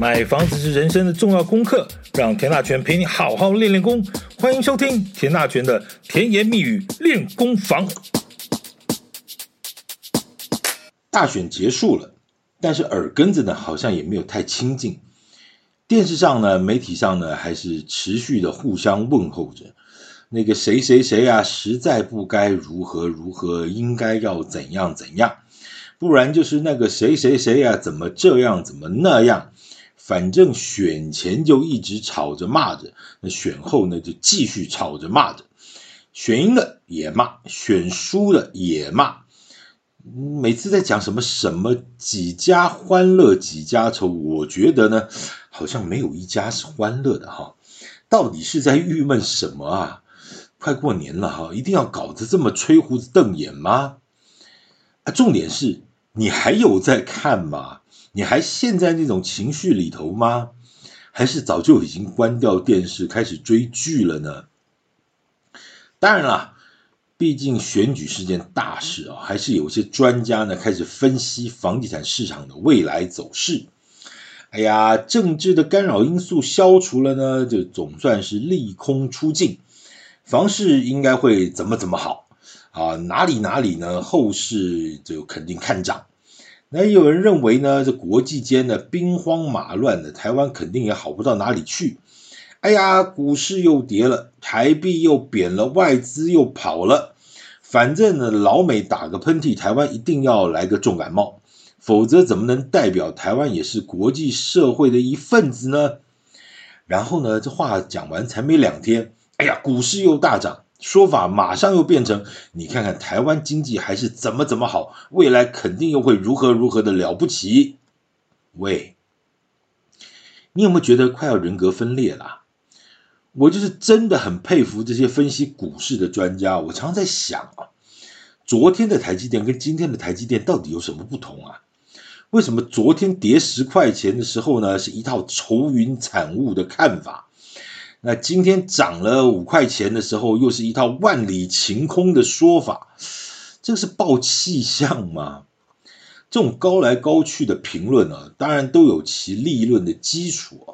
买房子是人生的重要功课，让田大权陪你好好练练功。欢迎收听田大权的甜言蜜语练功房。大选结束了，但是耳根子呢，好像也没有太清净。电视上呢，媒体上呢，还是持续的互相问候着。那个谁谁谁啊，实在不该如何如何，应该要怎样怎样，不然就是那个谁谁谁啊，怎么这样，怎么那样。反正选前就一直吵着骂着，那选后呢就继续吵着骂着，选赢了也骂，选输了也骂。每次在讲什么什么几家欢乐几家愁，我觉得呢好像没有一家是欢乐的哈。到底是在郁闷什么啊？快过年了哈，一定要搞得这么吹胡子瞪眼吗？啊，重点是你还有在看吗？你还陷在那种情绪里头吗？还是早就已经关掉电视开始追剧了呢？当然了，毕竟选举是件大事啊，还是有些专家呢开始分析房地产市场的未来走势。哎呀，政治的干扰因素消除了呢，就总算是利空出尽，房市应该会怎么怎么好啊？哪里哪里呢？后市就肯定看涨。那也有人认为呢，这国际间的兵荒马乱的，台湾肯定也好不到哪里去。哎呀，股市又跌了，台币又贬了，外资又跑了。反正呢，老美打个喷嚏，台湾一定要来个重感冒，否则怎么能代表台湾也是国际社会的一份子呢？然后呢，这话讲完才没两天，哎呀，股市又大涨。说法马上又变成，你看看台湾经济还是怎么怎么好，未来肯定又会如何如何的了不起。喂，你有没有觉得快要人格分裂了？我就是真的很佩服这些分析股市的专家。我常在想啊，昨天的台积电跟今天的台积电到底有什么不同啊？为什么昨天跌十块钱的时候呢，是一套愁云惨雾的看法？那今天涨了五块钱的时候，又是一套万里晴空的说法，这是报气象吗？这种高来高去的评论啊，当然都有其立论的基础啊，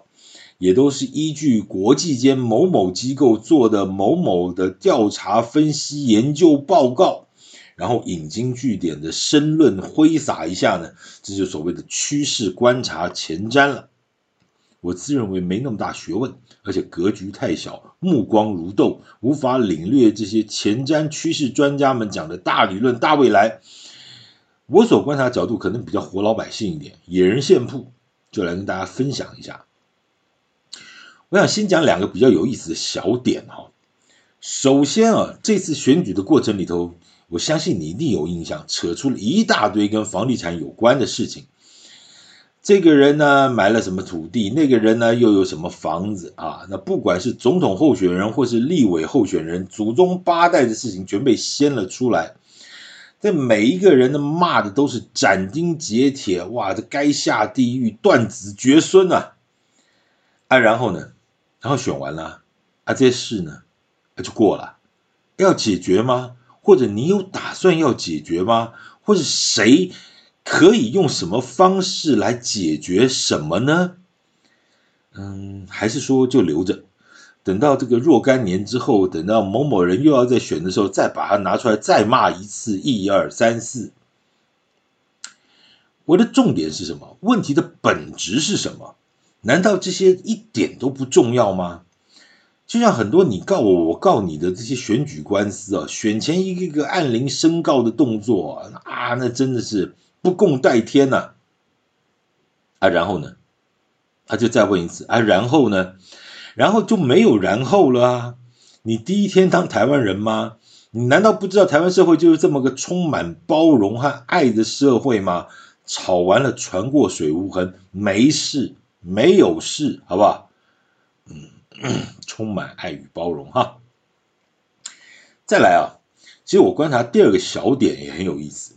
也都是依据国际间某某机构做的某某的调查分析研究报告，然后引经据典的申论挥洒一下呢，这就所谓的趋势观察前瞻了。我自认为没那么大学问，而且格局太小，目光如豆，无法领略这些前瞻趋势专家们讲的大理论、大未来。我所观察角度可能比较活老百姓一点，野人线铺，就来跟大家分享一下。我想先讲两个比较有意思的小点哈。首先啊，这次选举的过程里头，我相信你一定有印象，扯出了一大堆跟房地产有关的事情。这个人呢，买了什么土地？那个人呢，又有什么房子啊？那不管是总统候选人或是立委候选人，祖宗八代的事情全被掀了出来。这每一个人呢，骂的都是斩钉截铁，哇，这该下地狱，断子绝孙啊！啊，然后呢，然后选完了，啊，这些事呢，那就过了。要解决吗？或者你有打算要解决吗？或者谁？可以用什么方式来解决什么呢？嗯，还是说就留着，等到这个若干年之后，等到某某人又要再选的时候，再把它拿出来再骂一次，一二三四。我的重点是什么？问题的本质是什么？难道这些一点都不重要吗？就像很多你告我，我告你的这些选举官司啊，选前一个个按铃申告的动作啊，那真的是。不共戴天呐！啊，然后呢？他就再问一次啊，然后呢？然后就没有然后了啊！你第一天当台湾人吗？你难道不知道台湾社会就是这么个充满包容和爱的社会吗？吵完了，船过水无痕，没事，没有事，好不好？嗯，充满爱与包容哈。再来啊，其实我观察第二个小点也很有意思。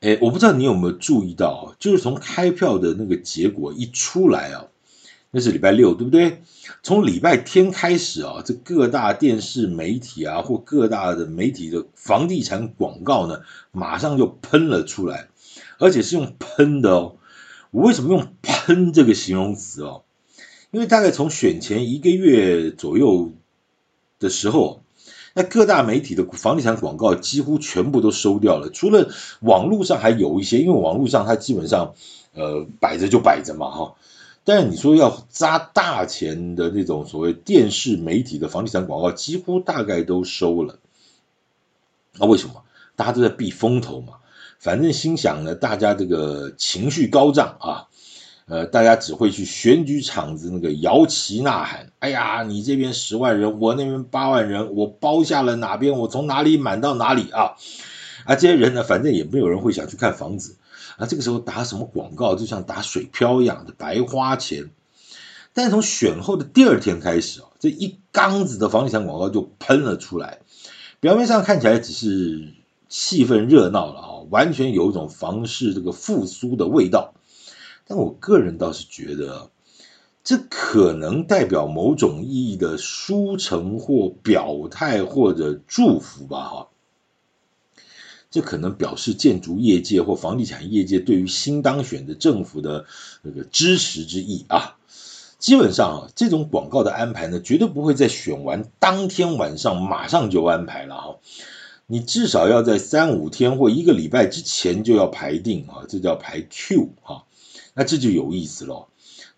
哎，我不知道你有没有注意到，就是从开票的那个结果一出来啊，那是礼拜六，对不对？从礼拜天开始啊，这各大电视媒体啊，或各大的媒体的房地产广告呢，马上就喷了出来，而且是用喷的哦。我为什么用喷喷这个形容词哦，因为大概从选前一个月左右的时候，那各大媒体的房地产广告几乎全部都收掉了，除了网络上还有一些，因为网络上它基本上呃摆着就摆着嘛哈。但是你说要砸大钱的那种所谓电视媒体的房地产广告，几乎大概都收了。那为什么？大家都在避风头嘛。反正心想呢，大家这个情绪高涨啊，呃，大家只会去选举场子那个摇旗呐喊。哎呀，你这边十万人，我那边八万人，我包下了哪边，我从哪里满到哪里啊？啊，这些人呢，反正也没有人会想去看房子。啊，这个时候打什么广告，就像打水漂一样的白花钱。但从选后的第二天开始啊，这一缸子的房地产广告就喷了出来。表面上看起来只是气氛热闹了啊，完全有一种房市这个复苏的味道。但我个人倒是觉得，这可能代表某种意义的书成或表态或者祝福吧，哈。这可能表示建筑业界或房地产业界对于新当选的政府的那个支持之意啊。基本上啊，这种广告的安排呢，绝对不会在选完当天晚上马上就安排了哈。你至少要在三五天或一个礼拜之前就要排定啊，这叫排 Q 哈。那这就有意思了。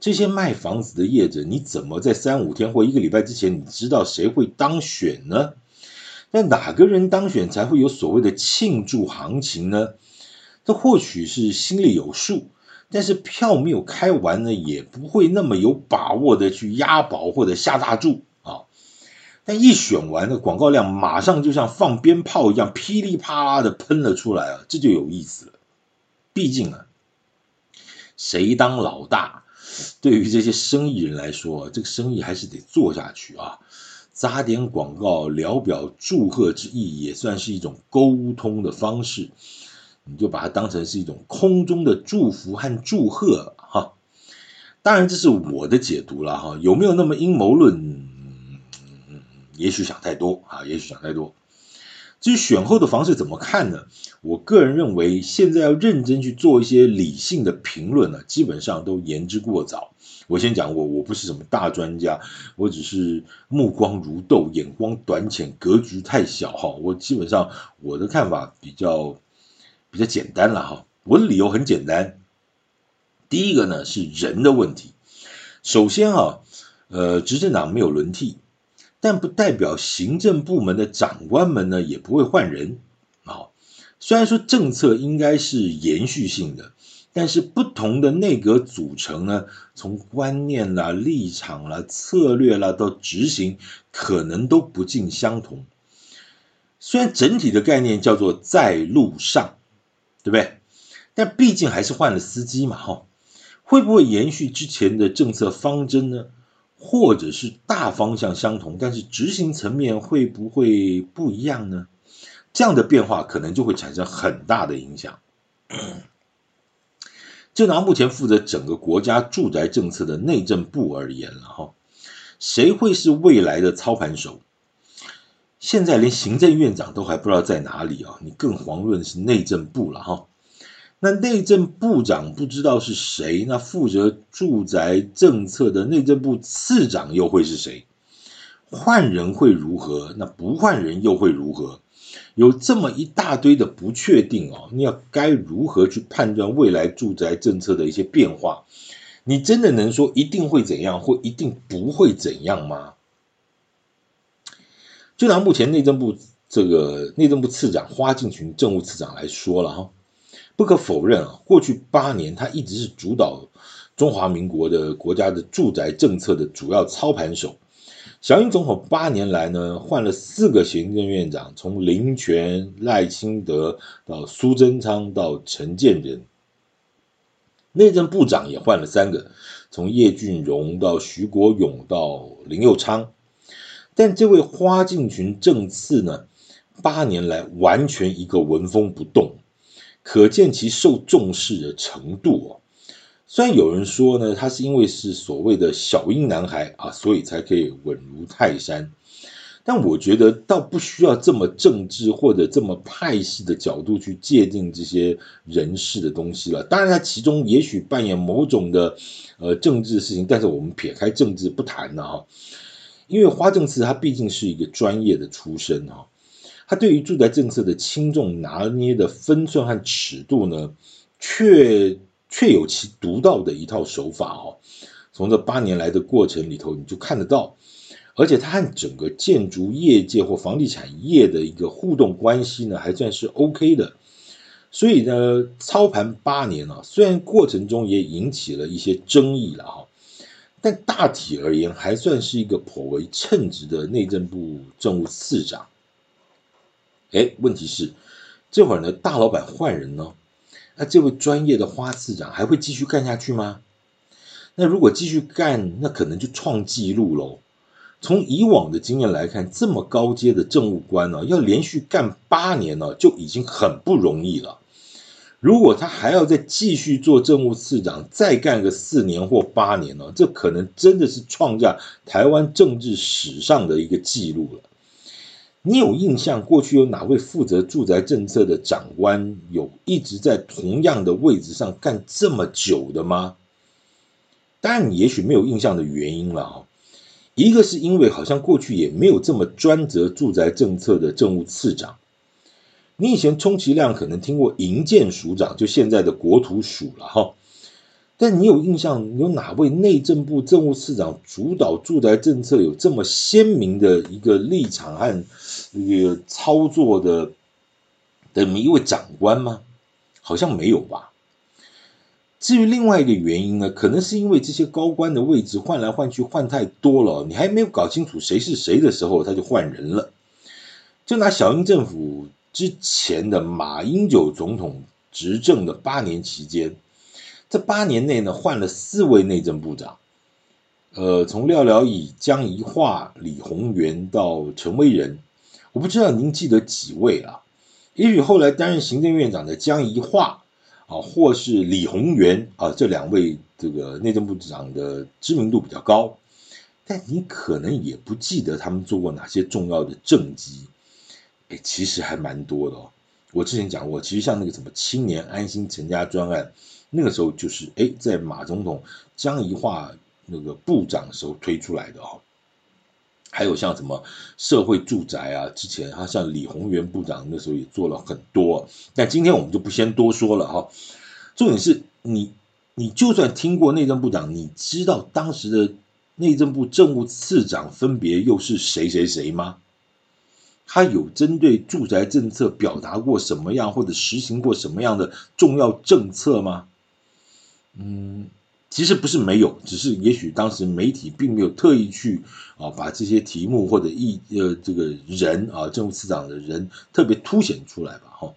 这些卖房子的业者，你怎么在三五天或一个礼拜之前，你知道谁会当选呢？那哪个人当选才会有所谓的庆祝行情呢？这或许是心里有数，但是票没有开完呢，也不会那么有把握的去押宝或者下大注啊。但一选完的广告量马上就像放鞭炮一样噼里啪啦的喷了出来啊，这就有意思了。毕竟啊，谁当老大，对于这些生意人来说，这个生意还是得做下去啊。砸点广告，聊表祝贺之意，也算是一种沟通的方式。你就把它当成是一种空中的祝福和祝贺哈。当然，这是我的解读了哈。有没有那么阴谋论？嗯，也许想太多啊，也许想太多。至于选后的方式怎么看呢？我个人认为，现在要认真去做一些理性的评论呢，基本上都言之过早。我先讲过，我不是什么大专家，我只是目光如豆，眼光短浅，格局太小哈。我基本上我的看法比较比较简单了哈。我的理由很简单，第一个呢是人的问题。首先啊，呃，执政党没有轮替。但不代表行政部门的长官们呢也不会换人啊。虽然说政策应该是延续性的，但是不同的内阁组成呢，从观念啦、立场啦、策略啦到执行，可能都不尽相同。虽然整体的概念叫做在路上，对不对？但毕竟还是换了司机嘛，哈，会不会延续之前的政策方针呢？或者是大方向相同，但是执行层面会不会不一样呢？这样的变化可能就会产生很大的影响。就拿目前负责整个国家住宅政策的内政部而言了哈，谁会是未来的操盘手？现在连行政院长都还不知道在哪里啊，你更遑论是内政部了哈。那内政部长不知道是谁，那负责住宅政策的内政部次长又会是谁？换人会如何？那不换人又会如何？有这么一大堆的不确定哦，你要该如何去判断未来住宅政策的一些变化？你真的能说一定会怎样，或一定不会怎样吗？就拿目前内政部这个内政部次长花敬群政务次长来说了哈。不可否认啊，过去八年他一直是主导中华民国的国家的住宅政策的主要操盘手。小英总统八年来呢，换了四个行政院长，从林权、赖清德到苏贞昌到陈建仁，内政部长也换了三个，从叶俊荣到徐国勇到林佑昌。但这位花敬群政次呢，八年来完全一个纹风不动。可见其受重视的程度哦。虽然有人说呢，他是因为是所谓的小英男孩啊，所以才可以稳如泰山。但我觉得倒不需要这么政治或者这么派系的角度去界定这些人事的东西了。当然，他其中也许扮演某种的呃政治事情，但是我们撇开政治不谈了哈。因为花正次他毕竟是一个专业的出身哈，他对于住宅政策的轻重拿捏的分寸和尺度呢，却却有其独到的一套手法哦。从这八年来的过程里头，你就看得到。而且他和整个建筑业界或房地产业的一个互动关系呢，还算是 OK 的。所以呢，操盘八年啊，虽然过程中也引起了一些争议了哈，但大体而言还算是一个颇为称职的内政部政务次长。哎，问题是这会儿呢，大老板换人呢，那这位专业的花次长还会继续干下去吗？那如果继续干，那可能就创纪录喽。从以往的经验来看，这么高阶的政务官呢，要连续干八年呢，就已经很不容易了。如果他还要再继续做政务次长，再干个四年或八年呢，这可能真的是创下台湾政治史上的一个记录了。你有印象过去有哪位负责住宅政策的长官有一直在同样的位置上干这么久的吗？当然，你也许没有印象的原因了。一个是因为好像过去也没有这么专责住宅政策的政务次长，你以前充其量可能听过营建署长，就现在的国土署了哈。但你有印象有哪位内政部政务次长主导住宅政策有这么鲜明的一个立场和一个操作的的一位长官吗？好像没有吧。至于另外一个原因呢，可能是因为这些高官的位置换来换去换太多了，你还没有搞清楚谁是谁的时候，他就换人了。就拿小英政府之前的马英九总统执政的八年期间，这八年内呢，换了四位内政部长，呃，从廖了以、江宜桦、李鸿源到陈威仁，我不知道您记得几位啊？也许后来担任行政院长的江宜桦。啊，或是李鸿源啊，这两位这个内政部长的知名度比较高，但你可能也不记得他们做过哪些重要的政绩。哎，其实还蛮多的哦。我之前讲过，其实像那个什么青年安心成家专案，那个时候就是哎，在马总统江宜樺那个部长时候推出来的哦。还有像什么社会住宅啊，之前他像李鸿源部长那时候也做了很多，但今天我们就不先多说了哈。重点是你，你就算听过内政部长，你知道当时的内政部政务次长分别又是谁谁谁吗？他有针对住宅政策表达过什么样，或者实行过什么样的重要政策吗？嗯。其实不是没有，只是也许当时媒体并没有特意去啊把这些题目或者一呃这个人啊政务次长的人特别凸显出来吧哈。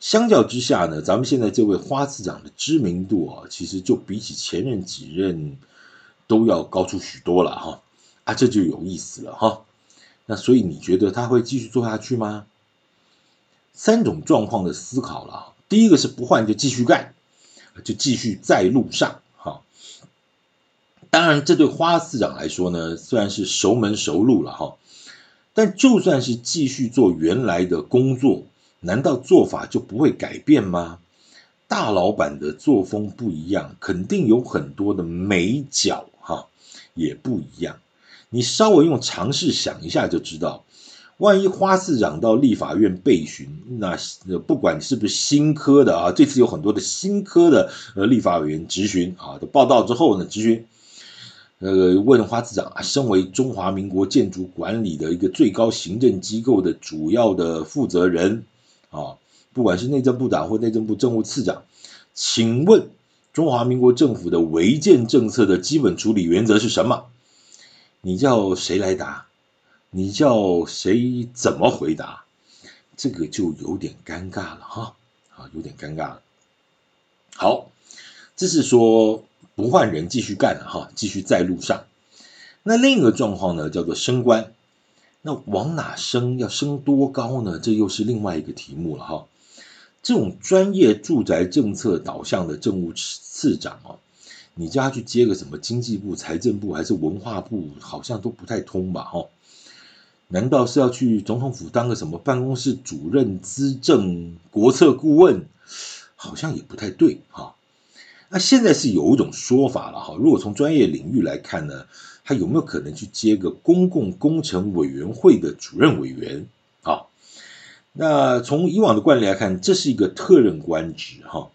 相较之下呢，咱们现在这位花次长的知名度啊，其实就比起前任几任都要高出许多了哈啊，这就有意思了哈。那所以你觉得他会继续做下去吗？三种状况的思考了，第一个是不换就继续干，就继续在路上。哈当然，这对花市长来说呢，虽然是熟门熟路了哈，但就算是继续做原来的工作，难道做法就不会改变吗？大老板的作风不一样，肯定有很多的眉角哈，也不一样。你稍微用常识想一下就知道，万一花次长到立法院被询，那不管是不是新科的啊，这次有很多的新科的呃立法委员质询啊，都报道之后呢，质询。呃，问花次长啊，身为中华民国建筑管理的一个最高行政机构的主要的负责人啊，不管是内政部长或内政部政务次长，请问中华民国政府的违建政策的基本处理原则是什么？你叫谁来答？你叫谁怎么回答？这个就有点尴尬了哈，啊，有点尴尬了。好，这是说。不换人继续干了哈，继续在路上。那另一个状况呢，叫做升官。那往哪升？要升多高呢？这又是另外一个题目了哈。这种专业住宅政策导向的政务次长哦，你叫他去接个什么经济部、财政部还是文化部，好像都不太通吧哈。难道是要去总统府当个什么办公室主任、资政、国策顾问？好像也不太对哈。那现在是有一种说法了哈，如果从专业领域来看呢，他有没有可能去接个公共工程委员会的主任委员啊？那从以往的惯例来看，这是一个特任官职哈，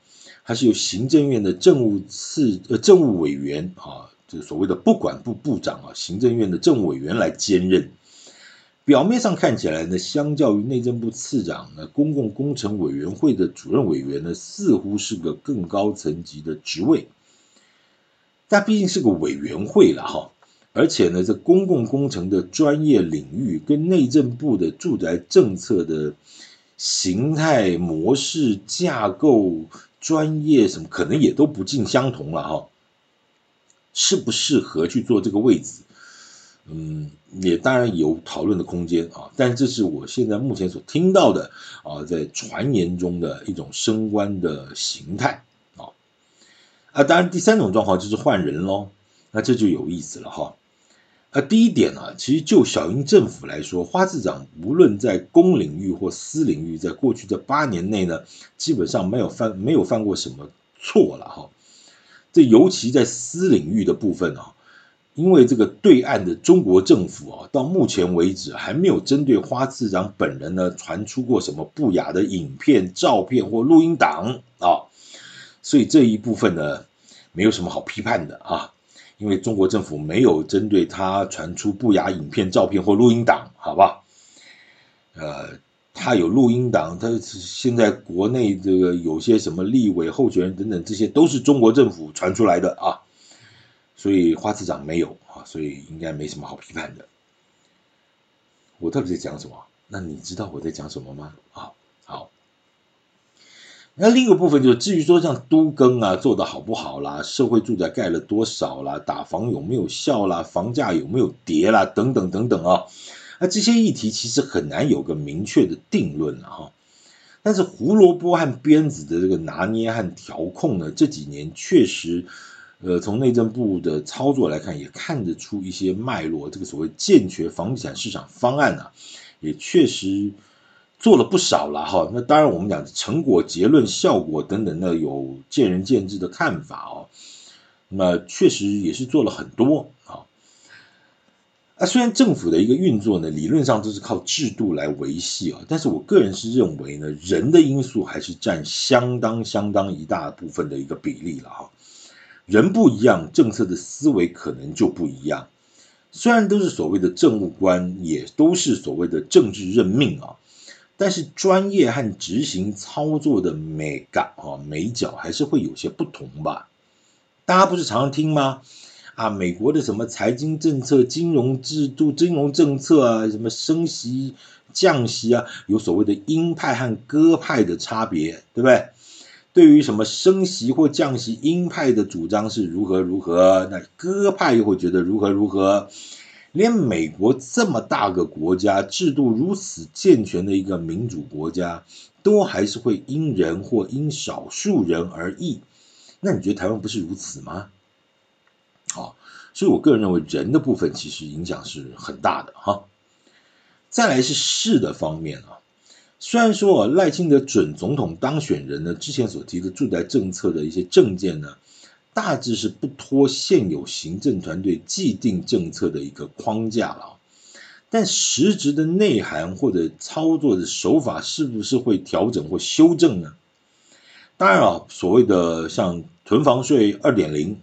它是由行政院的政务次呃政务委员啊，这所谓的不管部部长啊，行政院的政务委员来兼任。表面上看起来呢，相较于内政部次长呢，公共工程委员会的主任委员呢，似乎是个更高层级的职位。但毕竟是个委员会了哈，而且呢，这公共工程的专业领域跟内政部的住宅政策的形态、模式、架构、专业什么，可能也都不尽相同了哈。适不适合去做这个位置？嗯，也当然有讨论的空间啊，但这是我现在目前所听到的啊，在传言中的一种升官的形态啊。啊，当然第三种状况就是换人喽，那这就有意思了哈。啊，第一点呢，其实就小英政府来说，花市长无论在公领域或私领域，在过去这八年内呢，基本上没有犯没有犯过什么错了哈。这尤其在私领域的部分啊。因为这个对岸的中国政府啊，到目前为止还没有针对花次长本人呢传出过什么不雅的影片、照片或录音档啊，所以这一部分呢没有什么好批判的啊，因为中国政府没有针对他传出不雅影片、照片或录音档，好吧？呃，他有录音档，他现在国内这个有些什么立委候选人等等，这些都是中国政府传出来的啊。所以花次长没有啊，所以应该没什么好批判的。我到底在讲什么？那你知道我在讲什么吗？啊，好。那另一个部分就是，至于说像都更啊做得好不好啦，社会住宅盖了多少啦，打房有没有效啦，房价有没有跌啦，等等等等啊，那这些议题其实很难有个明确的定论了哈。但是胡萝卜和鞭子的这个拿捏和调控呢，这几年确实。呃，从内政部的操作来看，也看得出一些脉络。这个所谓健全房地产市场方案呢、也确实做了不少了哈。那当然，我们讲成果、结论、效果等等，呢有见仁见智的看法哦。那确实也是做了很多啊。啊，虽然政府的一个运作呢，理论上都是靠制度来维系啊，但是我个人是认为呢，人的因素还是占相当相当一大部分的一个比例了哈。人不一样，政策的思维可能就不一样。虽然都是所谓的政务官，也都是所谓的政治任命啊，但是专业和执行操作的美感啊美角还是会有些不同吧。大家不是常常听吗？啊，美国的什么财经政策、金融制度、金融政策啊，什么升息、降息啊，有所谓的鹰派和鸽派的差别，对不对？对于什么升息或降息，鹰派的主张是如何如何，那鸽派又会觉得如何如何。连美国这么大个国家，制度如此健全的一个民主国家，都还是会因人或因少数人而异。那你觉得台湾不是如此吗？好，所以我个人认为人的部分其实影响是很大的哈。再来是事的方面啊。虽然说赖清德准总统当选人呢，之前所提的住宅政策的一些政见呢，大致是不脱现有行政团队既定政策的一个框架了，但实质的内涵或者操作的手法是不是会调整或修正呢？当然啊，所谓的像囤房税二点零，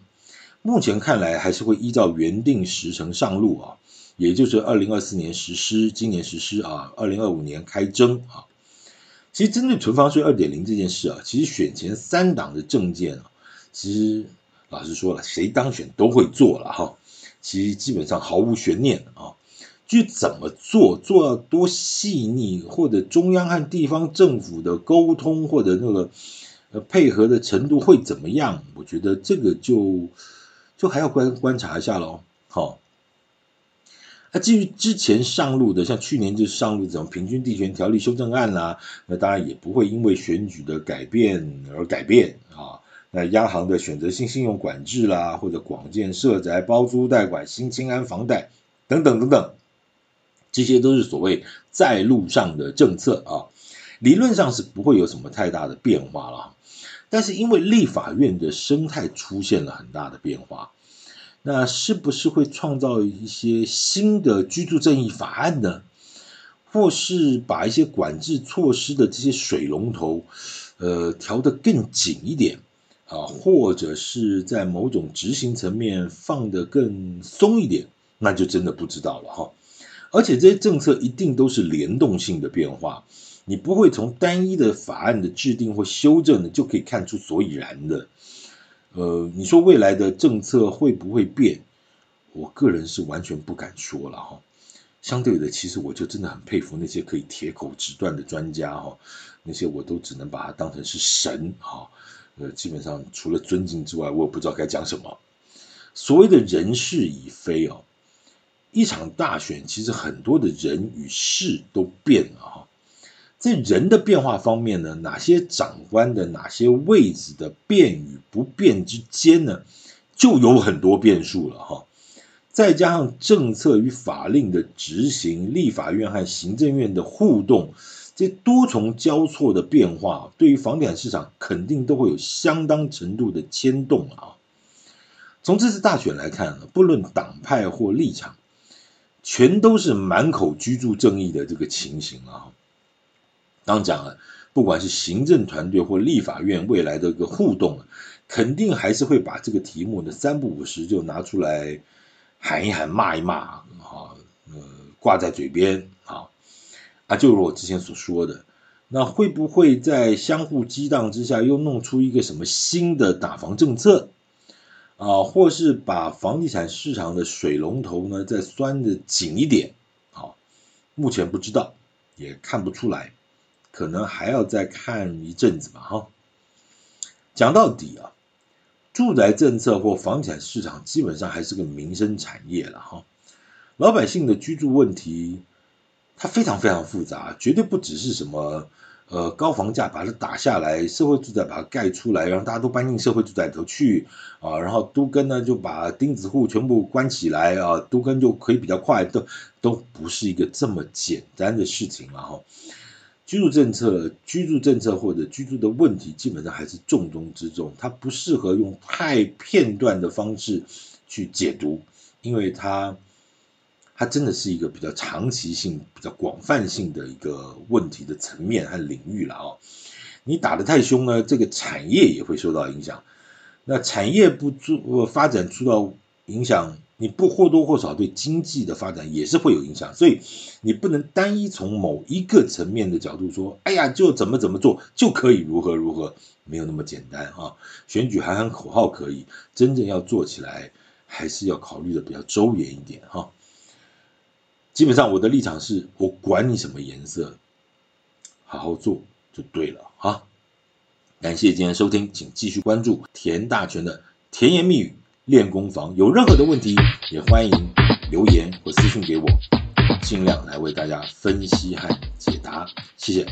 目前看来还是会依照原定时程上路啊。也就是二零二四年实施，今年实施啊，二零二五年开征啊。其实针对存房税二点零这件事啊，其实选前三党的政见啊，其实老实说了，谁当选都会做了哈。其实基本上毫无悬念啊。至于怎么做，做到多细腻，或者中央和地方政府的沟通或者那个呃配合的程度会怎么样？我觉得这个就就还要观观察一下喽。好。那至于之前上路的，像去年就上路什么平均地权条例修正案啦、那当然也不会因为选举的改变而改变啊。那央行的选择性信用管制啦，或者广建社宅包租代管新青安房贷等等等等，这些都是所谓在路上的政策啊，理论上是不会有什么太大的变化了。但是因为立法院的生态出现了很大的变化，那是不是会创造一些新的居住正义法案呢？或是把一些管制措施的这些水龙头，呃，调得更紧一点啊，或者是在某种执行层面放得更松一点，那就真的不知道了哈。而且这些政策一定都是联动性的变化，你不会从单一的法案的制定或修正呢就可以看出所以然的。呃，你说未来的政策会不会变？我个人是完全不敢说了哈。相对的，其实我就真的很佩服那些可以铁口直断的专家哈，那些我都只能把它当成是神哈。呃，基本上除了尊敬之外，我也不知道该讲什么。所谓的人事已非哦，一场大选其实很多的人与事都变了哈。在人的变化方面呢，哪些长官的哪些位置的变与不变之间呢，就有很多变数了哈。再加上政策与法令的执行，立法院和行政院的互动，这多重交错的变化，对于房地产市场肯定都会有相当程度的牵动啊。从这次大选来看，不论党派或立场，全都是满口居住正义的这个情形啊。刚讲了，不管是行政团队或立法院未来的一个互动，肯定还是会把这个题目的三不五时就拿出来。喊一喊，骂一骂，啊，呃，挂在嘴边，啊，啊，就如我之前所说的，那会不会在相互激荡之下，又弄出一个什么新的打房政策，啊，或是把房地产市场的水龙头呢再拴得紧一点，啊，目前不知道，也看不出来，可能还要再看一阵子吧，哈。讲到底啊。住宅政策或房产市场基本上还是个民生产业了哈，老百姓的居住问题，它非常非常复杂，绝对不只是什么呃高房价把它打下来，社会住宅把它盖出来，让大家都搬进社会住宅里头去啊，然后都跟呢就把钉子户全部关起来啊，都跟就可以比较快，都都不是一个这么简单的事情了哈。居住政策、居住政策或者居住的问题，基本上还是重中之重。它不适合用太片段的方式去解读，因为它它真的是一个比较长期性、比较广泛性的一个问题的层面和领域了啊。你打得太凶呢，这个产业也会受到影响。那产业不做发展，受到影响。你不或多或少对经济的发展也是会有影响，所以你不能单一从某一个层面的角度说，哎呀，就怎么怎么做就可以如何如何，没有那么简单啊。选举喊喊口号可以，真正要做起来还是要考虑的比较周延一点哈。基本上我的立场是我管你什么颜色，好好做就对了哈。感谢今天收听，请继续关注田大权的甜言蜜语。练功房有任何的问题，也欢迎留言或私信给我，尽量来为大家分析和解答。谢谢。